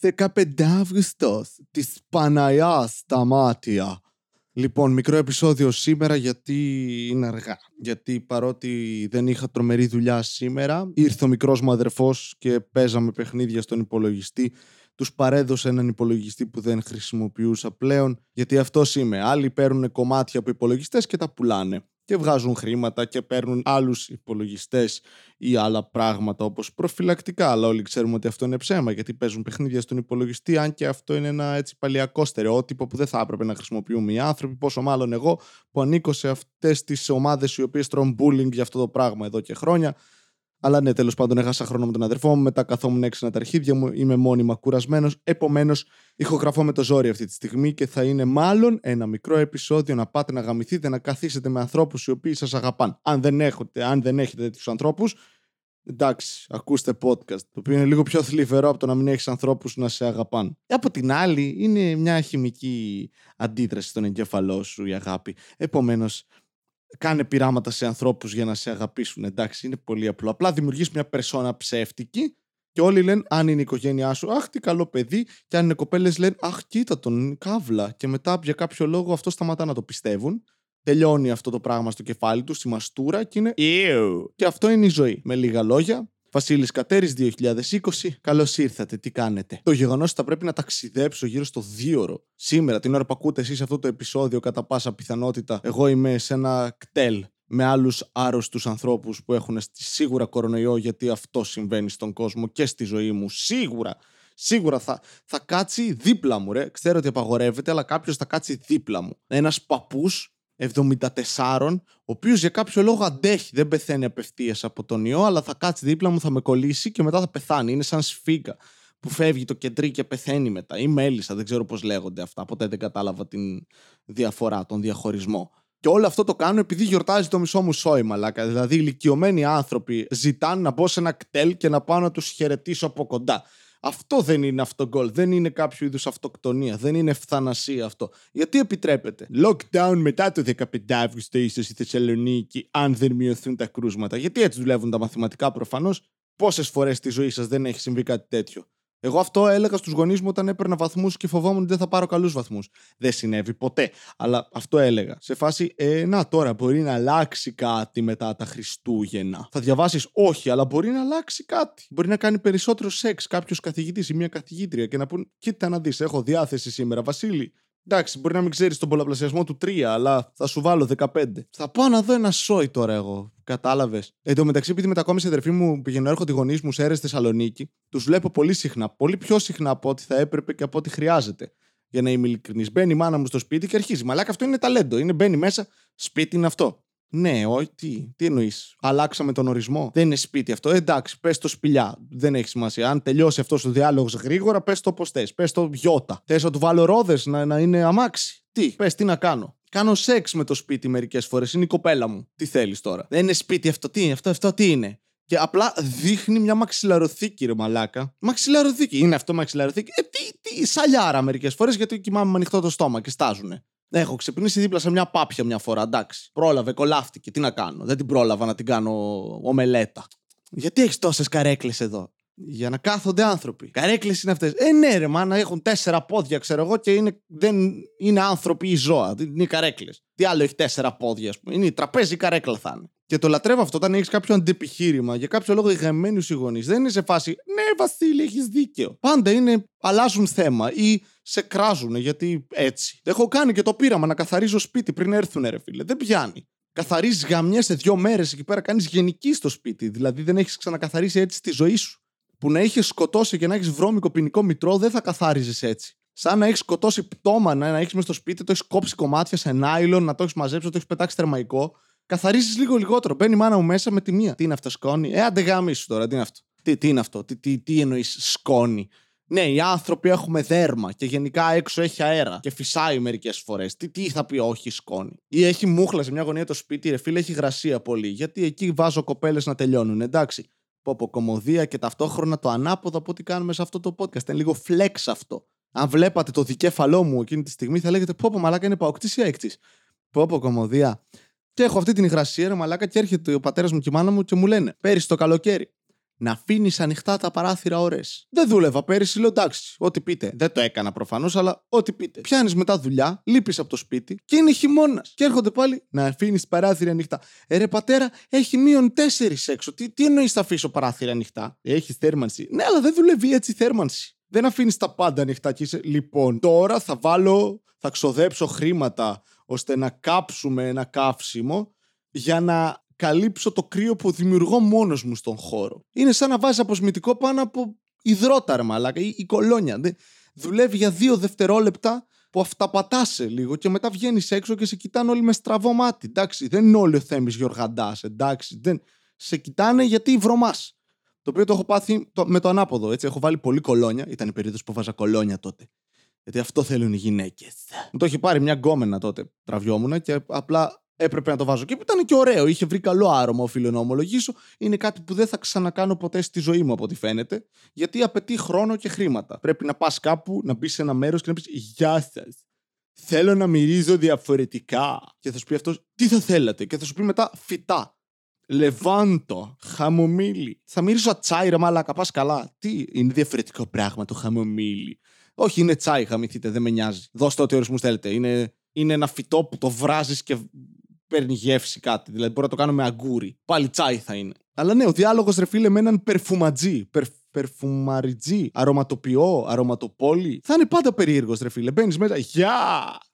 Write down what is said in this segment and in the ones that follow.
15 Αύγουστος της Παναγιάς στα μάτια. Λοιπόν, μικρό επεισόδιο σήμερα γιατί είναι αργά. Γιατί παρότι δεν είχα τρομερή δουλειά σήμερα, ήρθε ο μικρός μου αδερφός και παίζαμε παιχνίδια στον υπολογιστή. Τους παρέδωσε έναν υπολογιστή που δεν χρησιμοποιούσα πλέον, γιατί αυτός είμαι. Άλλοι παίρνουν κομμάτια από υπολογιστές και τα πουλάνε και βγάζουν χρήματα και παίρνουν άλλους υπολογιστές ή άλλα πράγματα όπως προφυλακτικά, αλλά όλοι ξέρουμε ότι αυτό είναι ψέμα γιατί παίζουν παιχνίδια στον υπολογιστή αν και αυτό είναι ένα έτσι παλιακό στερεότυπο που δεν θα έπρεπε να χρησιμοποιούμε. Οι άνθρωποι, πόσο μάλλον εγώ που ανήκω σε αυτές τις ομάδες οι οποίες τρώνε bullying για αυτό το πράγμα εδώ και χρόνια αλλά ναι, τέλος πάντων, έχασα χρόνο με τον αδερφό μου. Μετά καθόμουν έξω τα αρχίδια μου. Είμαι μόνιμα κουρασμένος. Επομένως, ηχογραφώ με το ζόρι αυτή τη στιγμή και θα είναι μάλλον ένα μικρό επεισόδιο να πάτε να γαμηθείτε, να καθίσετε με ανθρώπους οι οποίοι σας αγαπάν. Αν δεν έχετε, αν δεν έχετε τέτοιους ανθρώπους, εντάξει, ακούστε podcast. Το οποίο είναι λίγο πιο θλιβερό από το να μην έχεις ανθρώπους να σε αγαπάν. Από την άλλη, είναι μια χημική αντίδραση στον εγκέφαλό σου η αγάπη. Επομένως, κάνε πειράματα σε ανθρώπους για να σε αγαπήσουν. Εντάξει, είναι πολύ απλό. Απλά δημιουργείς μια περσόνα ψεύτικη και όλοι λένε αν είναι η οικογένειά σου, αχ τι καλό παιδί. Και αν είναι κοπέλες λένε, αχ κοίτα τον, καύλα. Και μετά για κάποιο λόγο αυτό σταματά να το πιστεύουν. Τελειώνει αυτό το πράγμα στο κεφάλι τους, στη μαστούρα και είναι. Ew. Και αυτό είναι η ζωή. Με λίγα λόγια, Βασίλης Κατέρης 2020, καλώς ήρθατε. Τι κάνετε; Το γεγονός ότι θα πρέπει να ταξιδέψω γύρω στο δίωρο σήμερα, την ώρα που ακούτε εσείς αυτό το επεισόδιο, κατά πάσα πιθανότητα, εγώ είμαι σε ένα κτέλ με άλλους άρρωστους ανθρώπους που έχουν σίγουρα κορονοϊό, γιατί αυτό συμβαίνει στον κόσμο και στη ζωή μου. Σίγουρα. Σίγουρα θα, θα κάτσει δίπλα μου, ρε. Ξέρω ότι απαγορεύεται, αλλά κάποιος θα κάτσει δίπλα μου. Ένας παππούς 74, ο οποίος για κάποιο λόγο αντέχει. Δεν πεθαίνει απευθείας από τον ιό, αλλά θα κάτσει δίπλα μου, θα με κολλήσει και μετά θα πεθάνει. Είναι σαν σφίγγα που φεύγει το κεντρί και πεθαίνει μετά. Ή μέλισσα, δεν ξέρω πώς λέγονται αυτά. Ποτέ δεν κατάλαβα την διαφορά, τον διαχωρισμό. Και όλο αυτό το κάνω επειδή γιορτάζει το μισό μου σόι, μαλάκα. Δηλαδή, ηλικιωμένοι άνθρωποι ζητάνε να μπω σε ένα κτέλ και να πάω να τους χαιρετήσω από κοντά. Αυτό δεν είναι αυτογκολ. Δεν είναι κάποιο είδους αυτοκτονία. Δεν είναι ευθανασία αυτό. Γιατί επιτρέπεται; Lockdown μετά το 15 Αύγουστο, ίσως στη Θεσσαλονίκη, αν δεν μειωθούν τα κρούσματα. Γιατί έτσι δουλεύουν τα μαθηματικά προφανώς; Πόσες φορές στη ζωή σας δεν έχει συμβεί κάτι τέτοιο; Εγώ αυτό έλεγα στους γονείς μου όταν έπαιρνα βαθμούς και φοβόμουν ότι δεν θα πάρω καλούς βαθμούς. Δεν συνέβη ποτέ. Αλλά αυτό έλεγα. Σε φάση, ε, να τώρα μπορεί να αλλάξει κάτι μετά τα Χριστούγεννα. Θα διαβάσεις, όχι, αλλά μπορεί να αλλάξει κάτι. Μπορεί να κάνει περισσότερο σεξ κάποιος καθηγητής ή μια καθηγήτρια και να πούν, κοίτα να δεις, έχω διάθεση σήμερα, Βασίλη. Εντάξει, μπορεί να μην ξέρεις τον πολλαπλασιασμό του 3, αλλά θα σου βάλω 15. Θα πάω να δω ένα σόι τώρα εγώ. Κατάλαβες. Εν τω μεταξύ, επειδή μετακόμισε η αδερφή μου, πηγαίνω έρχονται οι γονείς μου σε αίρε Θεσσαλονίκη, τους βλέπω πολύ συχνά. Πολύ πιο συχνά από ό,τι θα έπρεπε και από ό,τι χρειάζεται. Για να είμαι ειλικρινής. Μπαίνει η μάνα μου στο σπίτι και αρχίζει. Μαλάκα αυτό είναι ταλέντο. Είναι μπαίνει μέσα. Σπίτι είναι αυτό. Ναι, όχι, τι, τι εννοείς; Αλλάξαμε τον ορισμό; Δεν είναι σπίτι αυτό; Ε, εντάξει, πες το σπηλιά. Δεν έχει σημασία. Αν τελειώσει αυτός ο διάλογος γρήγορα, πες το πώς θες. Πες το γιώτα. Θες να του βάλω ρόδες να, να είναι αμάξι; Τι, πες τι να κάνω; Κάνω σεξ με το σπίτι μερικές φορές. Είναι η κοπέλα μου. Τι θέλεις τώρα; Δεν είναι σπίτι αυτό; Τι είναι αυτό, αυτό τι είναι; Και απλά δείχνει μια μαξιλαροθήκη, ρε μαλάκα. Μαξιλαροθήκη. Είναι αυτό μαξιλαροθήκη. Ε, τι, τι σαλιάρα μερικές φορές γιατί κοιμάμαι με ανοιχτό το στόμα και στάζουνε. Έχω ξυπνήσει δίπλα σε μια πάπια μια φορά, εντάξει. Πρόλαβε, κολλάφτηκε. Τι να κάνω. Δεν την πρόλαβα να την κάνω ομελέτα. Γιατί έχεις τόσες καρέκλες εδώ; Για να κάθονται άνθρωποι. Καρέκλες είναι αυτές. Ε, ναι, ρε, μάνα, έχουν τέσσερα πόδια, ξέρω εγώ, και είναι, δεν είναι άνθρωποι ή ζώα. Είναι οι καρέκλες. Τι άλλο έχει τέσσερα πόδια, ας πούμε. Είναι η τραπέζι ή καρέκλα θα είναι. Και το λατρεύω αυτό όταν έχεις κάποιο αντιπιχείρημα για κάποιο λόγο ηγεμένους οι γονείς. Δεν είναι σε φάση, Ναι, Βασίλη, έχεις δίκαιο. Πάντα είναι αλλάζουν θέμα ή σε κράζουν γιατί έτσι. Έχω κάνει και το πείραμα να καθαρίζω σπίτι πριν έρθουν, ρε φίλε. Δεν πιάνει. Καθαρίζεις γαμιές σε δύο μέρες εκεί πέρα, κάνεις γενική στο σπίτι. Δηλαδή δεν έχεις ξανακαθαρίσει έτσι τη ζωή σου. Που να έχεις σκοτώσει και να έχεις βρώμικο ποινικό μητρό, δεν θα καθάριζε έτσι. Σαν να έχεις σκοτώσει πτώμα, να έχεις μέσα στο σπίτι, το έχεις κόψει κομμάτια σε νάιλον, να το έχεις μαζέψει, το έχεις πετάξει θερμαϊκό. Καθαρίζεις λίγο λιγότερο. Μπαίνει η μάνα μου μέσα με τη μία. Τι είναι αυτό, σκόνη; Ε, αντεγάμι σου τώρα, τι είναι αυτό; Τι, τι είναι αυτό, τι, τι, τι εννοείς σκόνη; Ναι, οι άνθρωποι έχουμε δέρμα και γενικά έξω έχει αέρα και φυσάει μερικές φορές. Τι, τι θα πει, Όχι, σκόνη; Ή έχει μούχλα σε μια γωνία το σπίτι, ρε φίλε, έχει γρασία πολύ. Γιατί εκεί βάζω κοπέλες να τελειώνουν, εντάξει. Πω από κομμωδία και ταυτόχρονα το ανάποδο από ό,τι κάνουμε σε αυτό το podcast. Είναι λίγο flex αυτό. Αν βλέπατε το δικέφαλό μου εκείνη τη στιγμή, θα λέγατε Πω, πω μαλάκα είναι παοκτή ή έκτη. Πω, από κομμωδία. Και έχω αυτή την υγρασία, ρε μαλάκα, και έρχεται ο πατέρας μου και η μάνα μου και μου λένε Πέρυσι το καλοκαίρι να αφήνεις ανοιχτά τα παράθυρα ώρες. Δεν δούλευα πέρυσι, λέω εντάξει, ό,τι πείτε. Δεν το έκανα προφανώς, αλλά ό,τι πείτε. Πιάνεις μετά δουλειά, λείπεις από το σπίτι και είναι χειμώνας. Και έρχονται πάλι να αφήνεις παράθυρα ανοιχτά. Ε, ρε πατέρα, έχει μείον τέσσερις έξω. Τι, τι εννοείς θα αφήσω παράθυρα ανοιχτά; Έχει θέρμανση. Ναι, αλλά δεν δουλεύει έτσι η θέρμανση. Δεν αφήνεις τα πάντα ανοιχτά και είσαι. Λοιπόν, τώρα θα βάλω, θα ξοδέψω χρήματα ώστε να κάψουμε ένα καύσιμο για να καλύψω το κρύο που δημιουργώ μόνος μου στον χώρο. Είναι σαν να βάζεις αποσμητικό πάνω από υδρόταρμα, αλλά η, η κολόνια. δουλεύει για δύο δευτερόλεπτα που αυταπατάσαι λίγο και μετά βγαίνεις έξω και σε κοιτάνε όλοι με στραβό μάτι. Εντάξει, δεν είναι όλοι ο Θέμης Γιοργαντάς, εντάξει. Δεν... Σε κοιτάνε γιατί βρωμάς. Το οποίο το έχω πάθει με το ανάποδο. Έτσι. Έχω βάλει πολύ κολόνια. Ήταν η περίοδος που βάζα κολόνια τότε. Γιατί αυτό θέλουν οι γυναίκες. Μου το έχει πάρει μια γκόμενα τότε. Τραβιόμουν και απλά έπρεπε να το βάζω. Και ήταν και ωραίο. Είχε βρει καλό άρωμα, οφείλω να ομολογήσω. Είναι κάτι που δεν θα ξανακάνω ποτέ στη ζωή μου, από ό,τι φαίνεται. Γιατί απαιτεί χρόνο και χρήματα. Πρέπει να πας κάπου, να μπεις σε ένα μέρος και να πεις Γεια σας. Θέλω να μυρίζω διαφορετικά. Και θα σου πει αυτός, τι θα θέλατε. Και θα σου πει μετά φυτά. Λεβάντο, χαμομήλι. Θα μυρίζω τσάι, ρε μαλάκα, πας καλά. Τι είναι διαφορετικό πράγμα το χαμομήλι. Όχι, είναι τσάι, χαμηθείτε, δεν με νοιάζει. Δώστε ό,τι ορισμού θέλετε. Είναι, είναι ένα φυτό που το βράζεις και παίρνει γεύση κάτι. Δηλαδή μπορεί να το κάνω με αγκούρι. Πάλι τσάι θα είναι. Αλλά ναι, ο διάλογος ρε φίλε με έναν περφουματζή. Περ, περφουμαριτζή, αρωματοποιό, αρωματοπόλη. Θα είναι πάντα περίεργος ρε φίλε. Μπαίνεις μέσα. Γεια!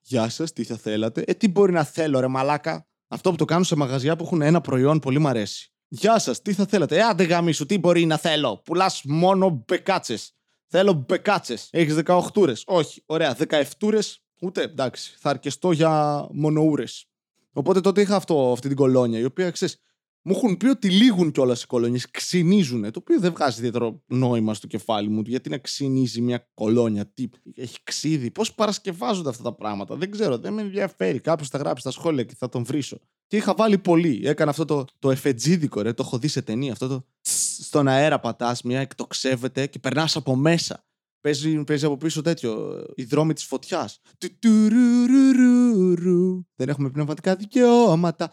Γεια σας, τι θα θέλατε. Ε, τι μπορεί να θέλω, ρε μαλάκα. Αυτό που το κάνω σε μαγαζιά που έχουν ένα προϊόν πολύ μ' αρέσει. Γεια σας, τι θα θέλατε. Ε, άντε γάμι τι μπορεί να θέλω. Πουλάς μόνο μπεκάτσες. Θέλω μπεκάτσες. Έχεις 18 Όχι. Ωραία. 17 ούτε εντάξει. Θα αρκεστώ για μονοούρες. Οπότε τότε είχα αυτό, αυτή την κολόνια, η οποία ξέρεις, μου έχουν πει ότι λήγουν κιόλας οι κολόνιες, ξυνίζουν. Το οποίο δεν βγάζει ιδιαίτερο νόημα στο κεφάλι μου. Γιατί να ξυνίζει μια κολόνια, τι έχει ξύδι. Πώς παρασκευάζονται αυτά τα πράγματα. Δεν ξέρω, δεν με ενδιαφέρει. Κάποιος θα γράψει στα σχόλια και θα τον βρίσω. Και είχα βάλει πολύ. Έκανα αυτό το, το εφετζίδικο, ρε. Το έχω δει σε ταινία. Αυτό το στον αέρα πατάς, μια εκτοξεύεται και περνάς από μέσα. Παίζει, παίζει από πίσω τέτοιο. Η δρόμη της φωτιάς. Δεν έχουμε πνευματικά δικαιώματα.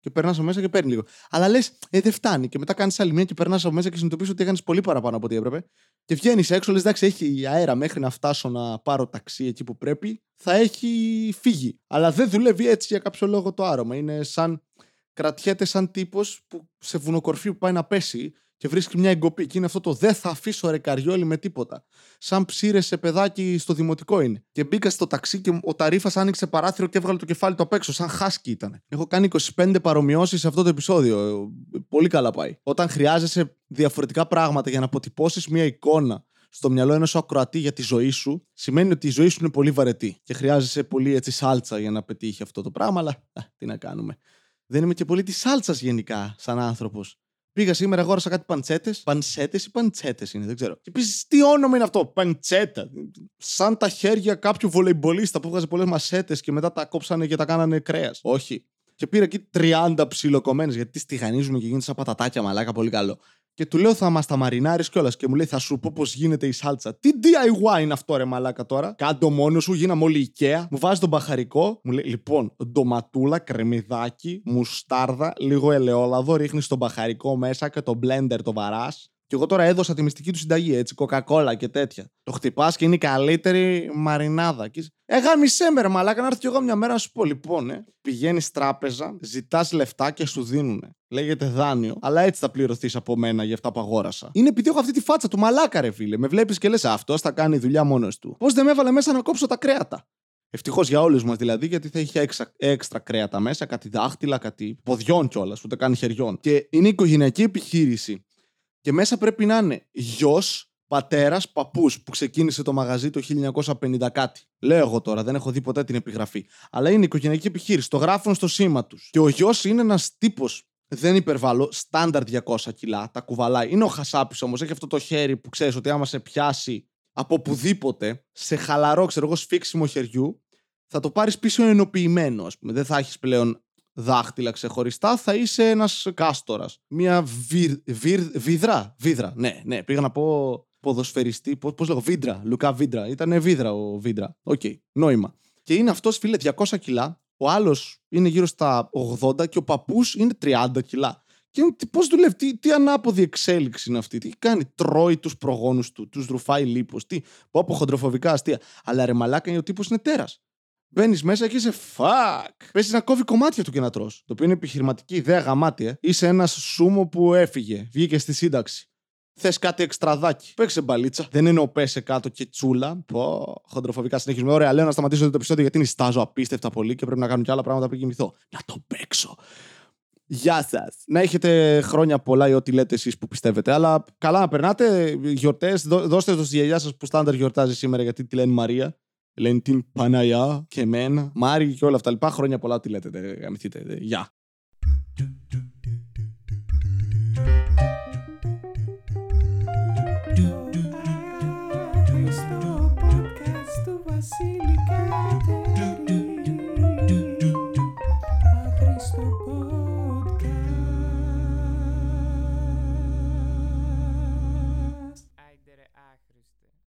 Και περνάς από μέσα και παίρνει λίγο. Αλλά λες, ε, δεν φτάνει. Και μετά κάνεις άλλη μία και περνάς από μέσα και συνειδητοποιείς ότι έκανες πολύ παραπάνω από ό,τι έπρεπε. Και βγαίνεις έξω, λες, εντάξει, έχει αέρα μέχρι να φτάσω να πάρω ταξί εκεί που πρέπει. Θα έχει φύγει. Αλλά δεν δουλεύει έτσι για κάποιο λόγο το άρωμα. Είναι σαν. Κρατιέται σαν τύπος που σε βουνοκορφή που πάει να πέσει και βρίσκει μια εγκοπή. Και είναι αυτό το δεν θα αφήσω ρε καριόλι με τίποτα. Σαν ψήρες σε παιδάκι στο δημοτικό είναι. Και μπήκα στο ταξί και ο Ταρίφας άνοιξε παράθυρο και έβγαλε το κεφάλι του απ' έξω. Σαν χάσκι ήταν. Έχω κάνει 25 παρομοιώσεις σε αυτό το επεισόδιο. Πολύ καλά πάει. Όταν χρειάζεσαι διαφορετικά πράγματα για να αποτυπώσεις μια εικόνα στο μυαλό ενός ακροατή για τη ζωή σου, σημαίνει ότι η ζωή σου είναι πολύ βαρετή. Και χρειάζεσαι πολύ έτσι σάλτσα για να πετύχει αυτό το πράγμα, αλλά α, τι να κάνουμε. Δεν είμαι και πολύ της σάλτσας γενικά, σαν άνθρωπος. Πήγα σήμερα, αγόρασα κάτι παντσέτες. Παντσέτες ή παντσέτες είναι, δεν ξέρω. Και επίση, τι όνομα είναι αυτό, παντσέτα. Σαν τα χέρια κάποιου βολεϊμπολίστα που βγάζει πολλές μασέτες και μετά τα κόψανε και τα κάνανε κρέας. Όχι. Και πήρα εκεί 30 ψιλοκομμένες γιατί τις στιχανίζουμε και γίνεται σαν πατατάκια μαλάκα, πολύ καλό. Και του λέω θα μας τα μαρινάρεις κιόλας. Και μου λέει θα σου πω πώς γίνεται η σάλτσα. Τι DIY είναι αυτό, ρε μαλάκα τώρα; Κάντο μόνος σου, γίναμε όλοι IKEA. Μου βάζει τον μπαχαρικό. Μου λέει λοιπόν, ντοματούλα, κρεμμυδάκι, μουστάρδα, λίγο ελαιόλαδο. Ρίχνεις τον μπαχαρικό μέσα και το blender το βαράς. Και εγώ τώρα έδωσα τη μυστική του συνταγή, έτσι, κοκακόλα και τέτοια. Το χτυπάς και είναι η καλύτερη μαρινάδα. Και... Ε, γάμισέ με, ρε μαλάκα, να έρθει κι εγώ μια μέρα να σου πω. Λοιπόν, ε, πηγαίνεις τράπεζα, ζητάς λεφτά και σου δίνουν. Λέγεται δάνειο, αλλά έτσι θα πληρωθείς από μένα για αυτά που αγόρασα. Είναι επειδή έχω αυτή τη φάτσα του μαλάκα, ρε φίλε. Με βλέπεις και λες, αυτός θα κάνει δουλειά μόνος του. Πώς δεν με έβαλε μέσα να κόψω τα κρέατα. Ευτυχώς για όλους μας δηλαδή, γιατί θα είχε έξα, έξτρα κρέατα μέσα, κάτι δάχτυλα, κάτι ποδιών κιόλας, ούτε καν χεριών. Και είναι οικογενειακή επιχείρηση. Και μέσα πρέπει να είναι γιος, πατέρας, παππούς που ξεκίνησε το μαγαζί το 1950 κάτι. Λέω εγώ τώρα, δεν έχω δει ποτέ την επιγραφή. Αλλά είναι οικογενειακή επιχείρηση. Το γράφουν στο σήμα τους. Και ο γιος είναι ένας τύπος δεν υπερβάλλω, στάνταρ 200 κιλά, τα κουβαλάει. Είναι ο Χασάπης όμως, έχει αυτό το χέρι που ξέρεις ότι άμα σε πιάσει από οπουδήποτε, σε χαλαρό, ξέρω εγώ, σφίξιμο χεριού, θα το πάρεις πίσω ενοποιημένο, ας πούμε. Δεν θα έχεις πλέον δάχτυλα ξεχωριστά, θα είσαι ένας κάστορας. Μια βυρ, βυρ, βίδρα. Βίδρα, ναι, ναι. Πήγα να πω ποδοσφαιριστή. Πώς πώς λέγω, Βίντρα. Λουκά Βίντρα. Ήταν Βίδρα ο Βίντρα. OK, okay, νόημα. Και είναι αυτός, φίλε, 200 κιλά. Ο άλλος είναι γύρω στα 80 και ο παππούς είναι 30 κιλά. Και πώς δουλεύει, τι, τι ανάποδη εξέλιξη είναι αυτή, τι κάνει, τρώει τους προγόνους του, τους ρουφάει λίπος, τι, πω από χοντροφοβικά αστεία. Αλλά ρε μαλάκα, ο τύπος είναι τέρας. Μπαίνεις μέσα και είσαι fuck. Πέσει να κόβει κομμάτια του και να τρως. Το οποίο είναι επιχειρηματική ιδέα γαμάτια. Ε. Είσαι ένας σούμο που έφυγε, βγήκε στη σύνταξη. Θες κάτι εξτραδάκι. Παίξε μπαλίτσα. Δεν είναι ο πέσε κάτω και τσούλα. Πω, χοντροφοβικά συνεχίζουμε. Ωραία, λέω να σταματήσω το επεισόδιο γιατί νιστάζω απίστευτα πολύ και πρέπει να κάνω και άλλα πράγματα πριν κοιμηθώ. Να το παίξω. Γεια σας. Να έχετε χρόνια πολλά ή ό,τι λέτε εσείς που πιστεύετε. Αλλά καλά να περνάτε. Γιορτές. Δώστε το στη γιαγιά σας που στάνταρ γιορτάζει σήμερα γιατί τη λένε Μαρία. Λένε την Παναγιά και εμένα. Μάρι και όλα αυτά. Λοιπά χρόνια πολλά τι λέτε. Γαμηθείτε. Γεια.